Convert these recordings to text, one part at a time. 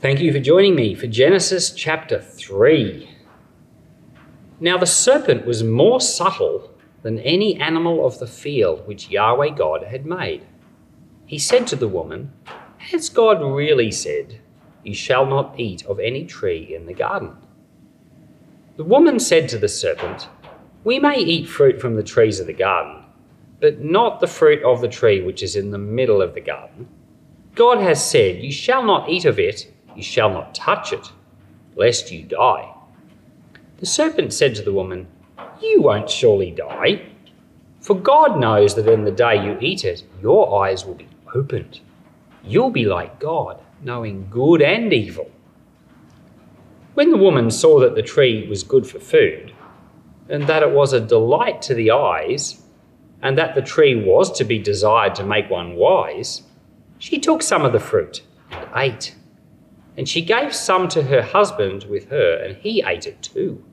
Thank you for joining me for Genesis chapter 3. Now the serpent was more subtle than any animal of the field which Yahweh God had made. He said to the woman, Has God really said, You shall not eat of any tree in the garden? The woman said to the serpent, We may eat fruit from the trees of the garden, but not the fruit of the tree which is in the middle of the garden. God has said, You shall not eat of it, you shall not touch it, lest you die. The serpent said to the woman, You won't surely die. For God knows that in the day you eat it, your eyes will be opened. You'll be like God, knowing good and evil. When the woman saw that the tree was good for food, and that it was a delight to the eyes, and that the tree was to be desired to make one wise, she took some of the fruit and ate. And she gave some to her husband with her, and he ate it too.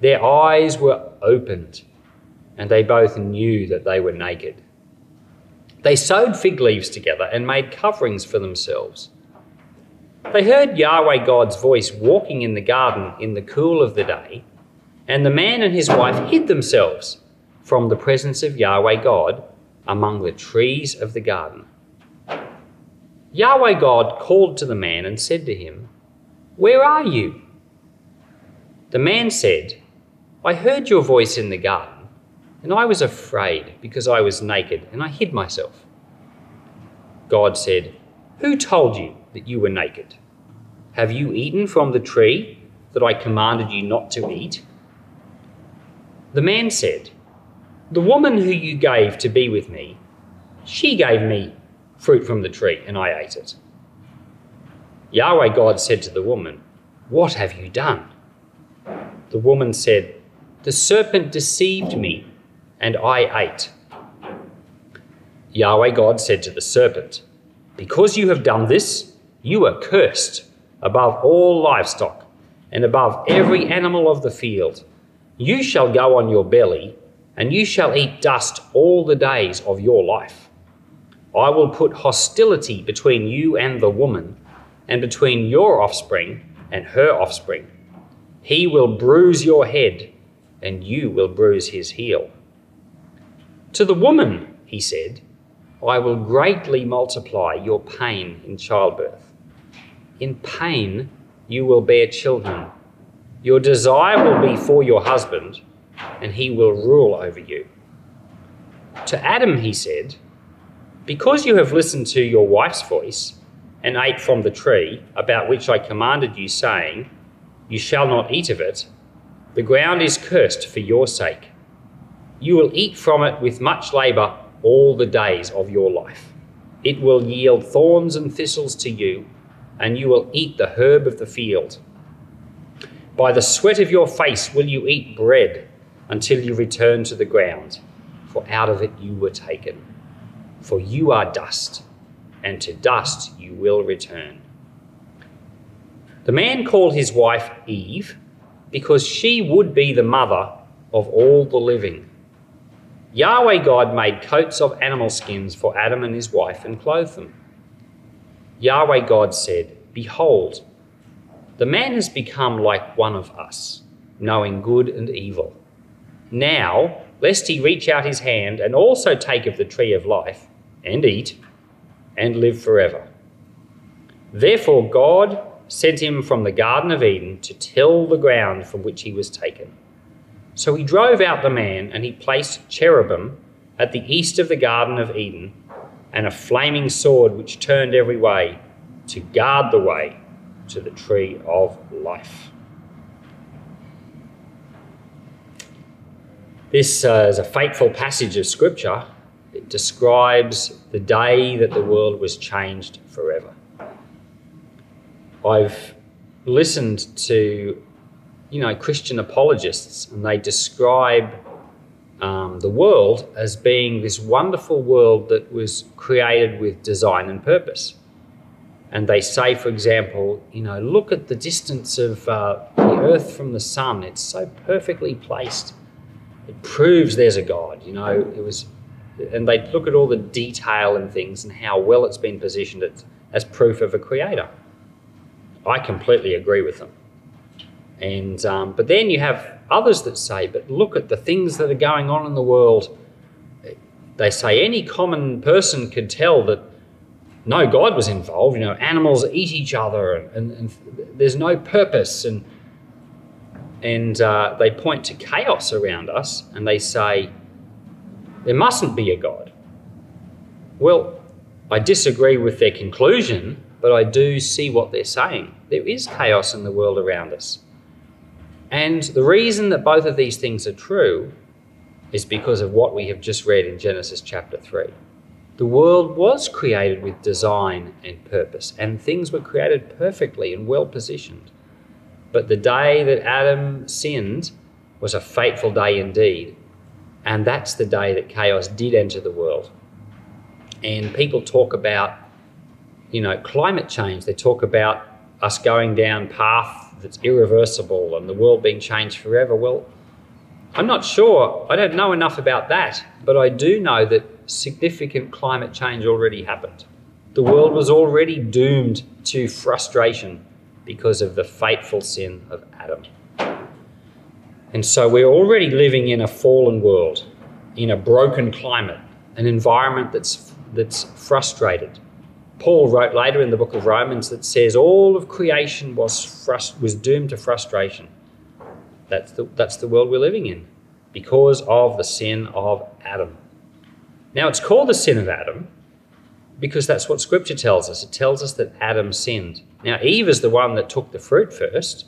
Their eyes were opened, and they both knew that they were naked. They sewed fig leaves together and made coverings for themselves. They heard Yahweh God's voice walking in the garden in the cool of the day, and the man and his wife hid themselves from the presence of Yahweh God among the trees of the garden. Yahweh God called to the man and said to him, Where are you? The man said, I heard your voice in the garden, and I was afraid because I was naked, and I hid myself. God said, Who told you that you were naked? Have you eaten from the tree that I commanded you not to eat? The man said, The woman who you gave to be with me, she gave me fruit from the tree, and I ate it. Yahweh God said to the woman, What have you done? The woman said, the serpent deceived me, and I ate. Yahweh God said to the serpent, Because you have done this, you are cursed above all livestock and above every animal of the field. You shall go on your belly, and you shall eat dust all the days of your life. I will put hostility between you and the woman, and between your offspring and her offspring. He will bruise your head and you will bruise his heel. To the woman, he said, I will greatly multiply your pain in childbirth. In pain, you will bear children. Your desire will be for your husband, and he will rule over you. To Adam, he said, Because you have listened to your wife's voice and ate from the tree about which I commanded you, saying, You shall not eat of it, the ground is cursed for your sake. You will eat from it with much labour all the days of your life. It will yield thorns and thistles to you, and you will eat the herb of the field. By the sweat of your face will you eat bread until you return to the ground, for out of it you were taken. For you are dust, and to dust you will return. The man called his wife Eve because she would be the mother of all the living. Yahweh God made coats of animal skins for Adam and his wife and clothed them. Yahweh God said, Behold, the man has become like one of us, knowing good and evil. Now, lest he reach out his hand and also take of the tree of life and eat and live forever. Therefore, God sent him from the Garden of Eden to till the ground from which he was taken. So he drove out the man, and he placed cherubim at the east of the Garden of Eden, and a flaming sword which turned every way to guard the way to the tree of life. This uh, is a fateful passage of Scripture. Describes the day that the world was changed forever. I've listened to, you know, Christian apologists, and they describe um, the world as being this wonderful world that was created with design and purpose. And they say, for example, you know, look at the distance of uh, the Earth from the Sun. It's so perfectly placed. It proves there's a God. You know, it was, and they look at all the detail and things and how well it's been positioned as proof of a creator. I completely agree with them. And um, but then you have others that say, but look at the things that are going on in the world. They say any common person could tell that no God was involved. You know, animals eat each other, and, and, and there's no purpose, and and uh, they point to chaos around us, and they say there mustn't be a God. Well, I disagree with their conclusion, but I do see what they're saying. There is chaos in the world around us. And the reason that both of these things are true is because of what we have just read in Genesis chapter 3. The world was created with design and purpose, and things were created perfectly and well positioned. But the day that Adam sinned was a fateful day indeed, and that's the day that chaos did enter the world. And people talk about, you know, climate change. They talk about us going down path that's irreversible and the world being changed forever. Well, I'm not sure. I don't know enough about that, but I do know that significant climate change already happened. The world was already doomed to frustration because of the fateful sin of Adam. And so we're already living in a fallen world, in a broken climate, an environment that's, that's frustrated. Paul wrote later in the book of Romans that says all of creation was, frust- was doomed to frustration. That's the, that's the world we're living in because of the sin of Adam. Now, it's called the sin of Adam because that's what Scripture tells us. It tells us that Adam sinned. Now, Eve is the one that took the fruit first,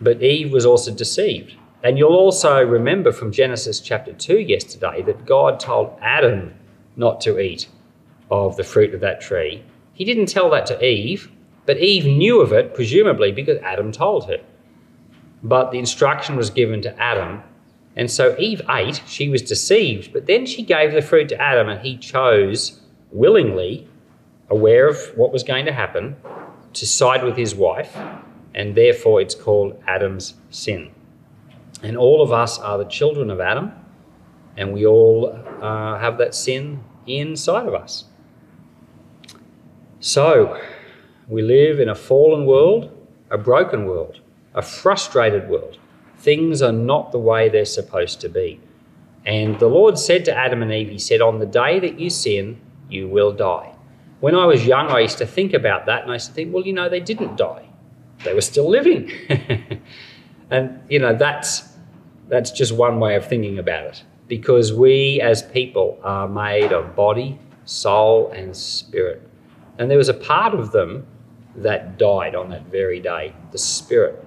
but Eve was also deceived. And you'll also remember from Genesis chapter 2 yesterday that God told Adam not to eat of the fruit of that tree. He didn't tell that to Eve, but Eve knew of it, presumably because Adam told her. But the instruction was given to Adam and so Eve ate, she was deceived, but then she gave the fruit to Adam, and he chose willingly, aware of what was going to happen, to side with his wife, and therefore it's called Adam's sin. And all of us are the children of Adam, and we all uh, have that sin inside of us. So, we live in a fallen world, a broken world, a frustrated world things are not the way they're supposed to be. And the Lord said to Adam and Eve, He said, On the day that you sin, you will die. When I was young, I used to think about that and I used to think, well, you know, they didn't die. They were still living. and, you know, that's, that's just one way of thinking about it. Because we as people are made of body, soul, and spirit. And there was a part of them that died on that very day the spirit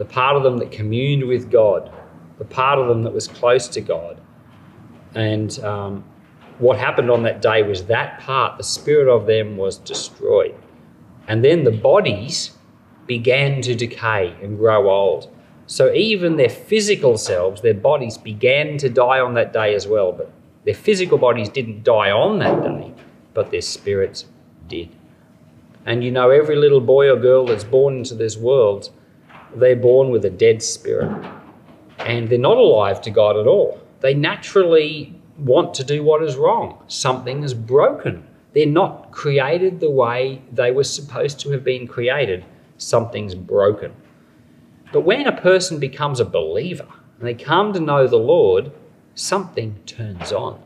the part of them that communed with God, the part of them that was close to God. And um, what happened on that day was that part, the spirit of them was destroyed. And then the bodies began to decay and grow old. So even their physical selves, their bodies began to die on that day as well. But their physical bodies didn't die on that day, but their spirits did. And you know, every little boy or girl that's born into this world they're born with a dead spirit and they're not alive to God at all. They naturally want to do what is wrong. Something is broken. They're not created the way they were supposed to have been created. Something's broken. But when a person becomes a believer and they come to know the Lord, something turns on.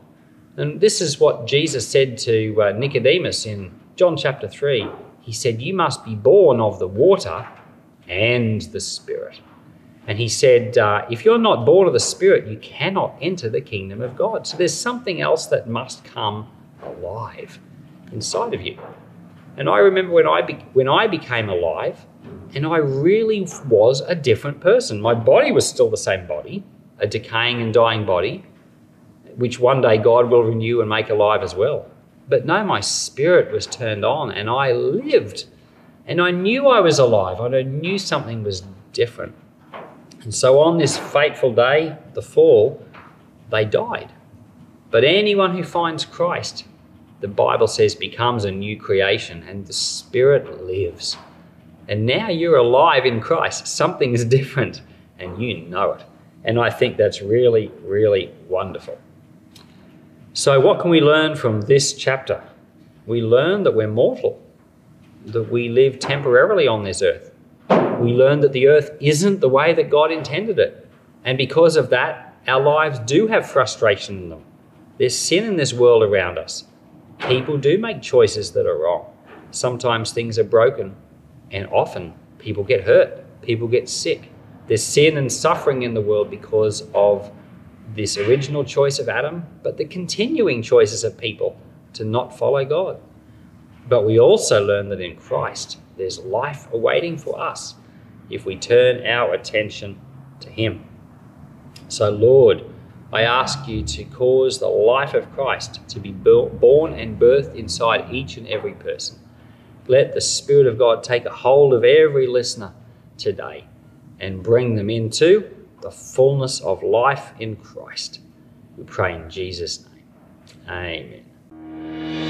And this is what Jesus said to uh, Nicodemus in John chapter 3. He said, You must be born of the water and the Spirit. And he said, uh, If you're not born of the Spirit, you cannot enter the kingdom of God. So there's something else that must come alive inside of you. And I remember when I, be- when I became alive, and I really was a different person. My body was still the same body, a decaying and dying body, which one day God will renew and make alive as well. But no, my spirit was turned on, and I lived and I knew I was alive. I knew something was different. And so on this fateful day, the fall, they died. But anyone who finds Christ, the Bible says, becomes a new creation and the Spirit lives. And now you're alive in Christ. Something is different and you know it. And I think that's really, really wonderful. So, what can we learn from this chapter? We learn that we're mortal that we live temporarily on this earth. We learn that the earth isn't the way that God intended it. And because of that, our lives do have frustration in them. There's sin in this world around us. People do make choices that are wrong. Sometimes things are broken, and often people get hurt, people get sick. There's sin and suffering in the world because of this original choice of Adam, but the continuing choices of people to not follow God. But we also learn that in Christ, there's life awaiting for us if we turn our attention to Him. So, Lord, I ask you to cause the life of Christ to be born and birthed inside each and every person. Let the Spirit of God take a hold of every listener today and bring them into the fullness of life in Christ. We pray in Jesus' name. Amen.